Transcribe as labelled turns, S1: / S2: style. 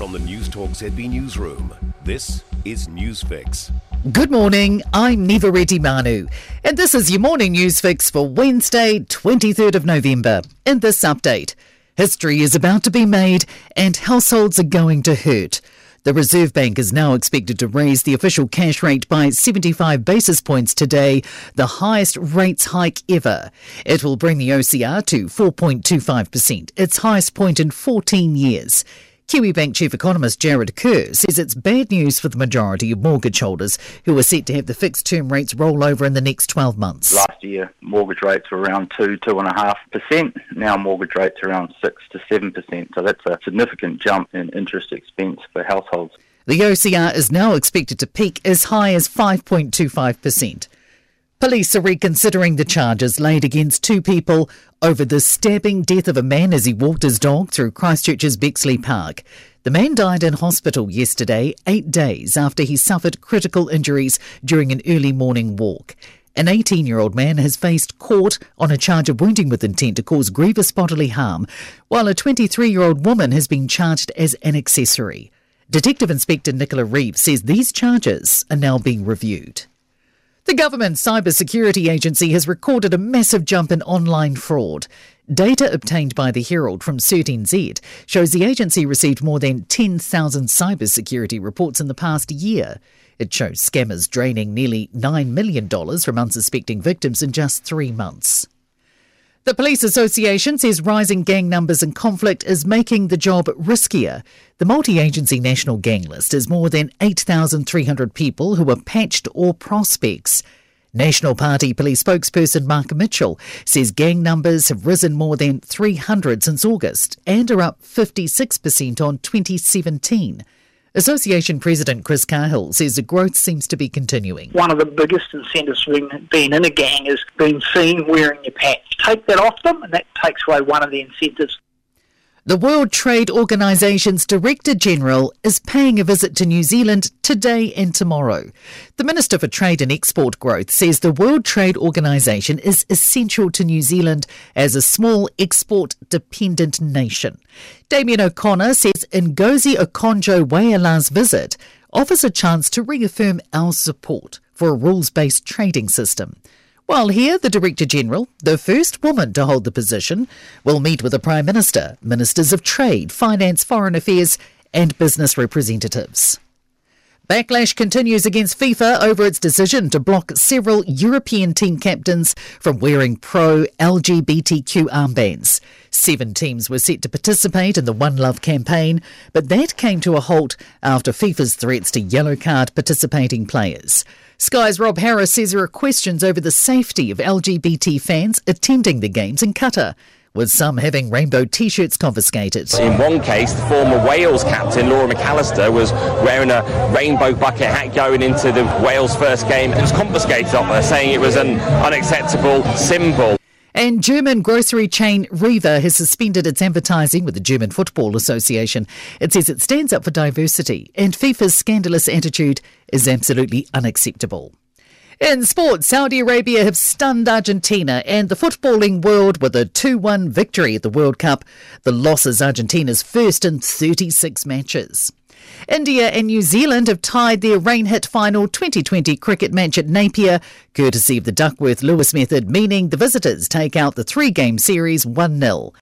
S1: From the Newstalk ZB Newsroom, this is Newsfix.
S2: Good morning, I'm Niva Retimanu, and this is your morning news fix for Wednesday, 23rd of November. In this update, history is about to be made and households are going to hurt. The Reserve Bank is now expected to raise the official cash rate by 75 basis points today, the highest rates hike ever. It will bring the OCR to 4.25%, its highest point in 14 years. Kiwibank Chief Economist Jarrod Kerr says it's bad news for the majority of mortgage holders who are set to have the fixed term rates roll over in the next 12 months.
S3: Last year, mortgage rates were around 2, 2.5%. Now, mortgage rates are around 6 to 7%. So that's a significant jump in interest expense for households.
S2: The OCR is now expected to peak as high as 5.25%. Police are reconsidering the charges laid against two people over the stabbing death of a man as he walked his dog through Christchurch's Bexley Park. The man died in hospital yesterday, eight days after he suffered critical injuries during an early morning walk. An 18 year old man has faced court on a charge of wounding with intent to cause grievous bodily harm, while a 23 year old woman has been charged as an accessory. Detective Inspector Nicola Reeves says these charges are now being reviewed. The government cybersecurity agency has recorded a massive jump in online fraud. Data obtained by the Herald from CertNZ shows the agency received more than 10,000 cybersecurity reports in the past year. It shows scammers draining nearly $9 million from unsuspecting victims in just three months. The Police Association says rising gang numbers and conflict is making the job riskier. The multi agency national gang list is more than 8,300 people who are patched or prospects. National Party police spokesperson Mark Mitchell says gang numbers have risen more than 300 since August and are up 56% on 2017. Association President Chris Cahill says the growth seems to be continuing.
S4: One of the biggest incentives for being, being in a gang is being seen wearing your patch. Take that off them, and that takes away one of the incentives.
S2: The World Trade Organization's Director General is paying a visit to New Zealand today and tomorrow. The Minister for Trade and Export Growth says the World Trade Organization is essential to New Zealand as a small export dependent nation. Damien O'Connor says Ngozi Okonjo-Iweala's visit offers a chance to reaffirm our support for a rules based trading system. While here, the Director General, the first woman to hold the position, will meet with the Prime Minister, Ministers of Trade, Finance, Foreign Affairs, and business representatives. Backlash continues against FIFA over its decision to block several European team captains from wearing pro LGBTQ armbands. Seven teams were set to participate in the One Love campaign, but that came to a halt after FIFA's threats to yellow card participating players. Sky's Rob Harris says there are questions over the safety of LGBT fans attending the games in Qatar with some having rainbow t shirts confiscated.
S5: In one case, the former Wales captain, Laura McAllister, was wearing a rainbow bucket hat going into the Wales first game. It was confiscated up her, saying it was an unacceptable symbol.
S2: And German grocery chain Rewe has suspended its advertising with the German Football Association. It says it stands up for diversity, and FIFA's scandalous attitude is absolutely unacceptable. In sport, Saudi Arabia have stunned Argentina and the footballing world with a 2 1 victory at the World Cup. The loss is Argentina's first in 36 matches. India and New Zealand have tied their rain hit final 2020 cricket match at Napier, courtesy of the Duckworth Lewis method, meaning the visitors take out the three game series 1 0.